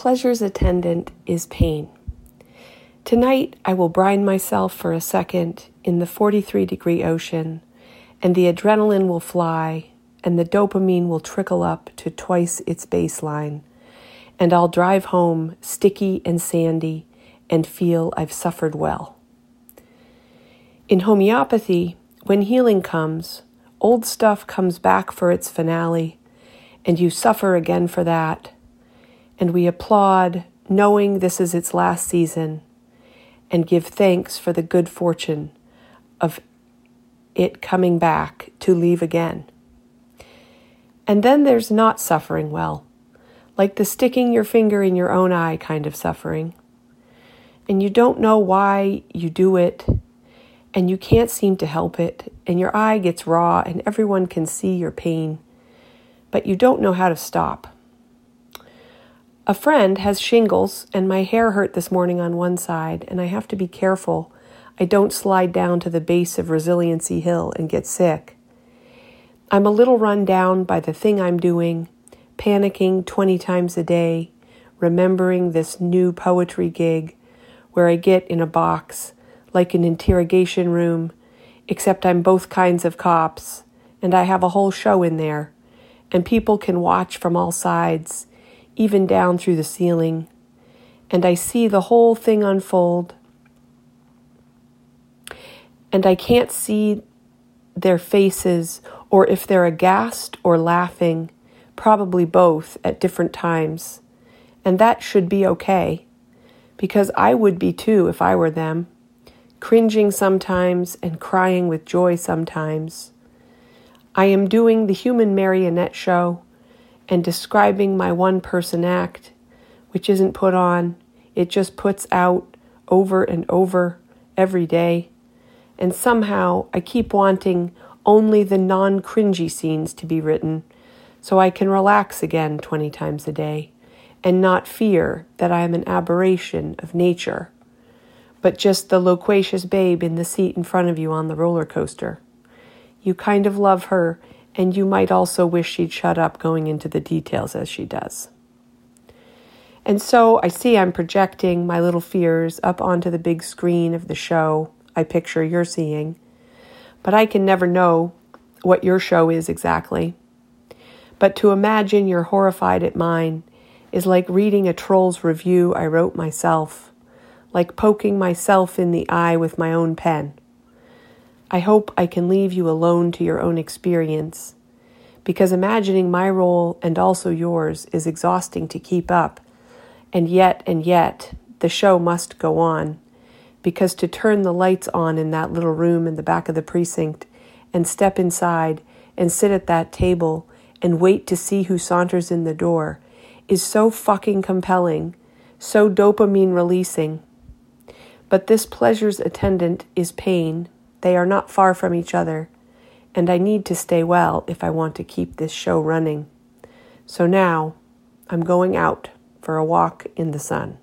pleasure's attendant is pain. Tonight, I will brine myself for a second in the 43 degree ocean, and the adrenaline will fly, and the dopamine will trickle up to twice its baseline, and I'll drive home sticky and sandy and feel I've suffered well. In homeopathy, when healing comes, old stuff comes back for its finale, and you suffer again for that. And we applaud, knowing this is its last season, and give thanks for the good fortune of it coming back to leave again. And then there's not suffering well, like the sticking your finger in your own eye kind of suffering. And you don't know why you do it and you can't seem to help it, and your eye gets raw, and everyone can see your pain, but you don't know how to stop. A friend has shingles, and my hair hurt this morning on one side, and I have to be careful I don't slide down to the base of Resiliency Hill and get sick. I'm a little run down by the thing I'm doing, panicking 20 times a day, remembering this new poetry gig where I get in a box like an interrogation room, except I'm both kinds of cops, and I have a whole show in there, and people can watch from all sides, even down through the ceiling, and I see the whole thing unfold. And I can't see their faces or if they're aghast or laughing, probably both at different times. And that should be okay, because I would be too if I were them cringing sometimes and crying with joy sometimes. I am doing the human marionette show and describing my one person act, which isn't put on, it just puts out over and over every day. And somehow I keep wanting only the non cringy scenes to be written so I can relax again 20 times a day and not fear that I am an aberration of nature but just the loquacious babe in the seat in front of you on the roller coaster. You kind of love her, and you might also wish she'd shut up going into the details as she does. And so I see I'm projecting my little fears up onto the big screen of the show I picture you're seeing, but I can never know what your show is exactly. But to imagine you're horrified at mine is like reading a troll's review I wrote myself like poking myself in the eye with my own pen. I hope I can leave you alone to your own experience, because imagining my role and also yours is exhausting to keep up, and yet and yet the show must go on, because to turn the lights on in that little room in the back of the precinct and step inside and sit at that table and wait to see who saunters in the door is so fucking compelling, so dopamine releasing. But this pleasure's attendant is pain. They are not far from each other, and I need to stay well if I want to keep this show running. So now I'm going out for a walk in the sun.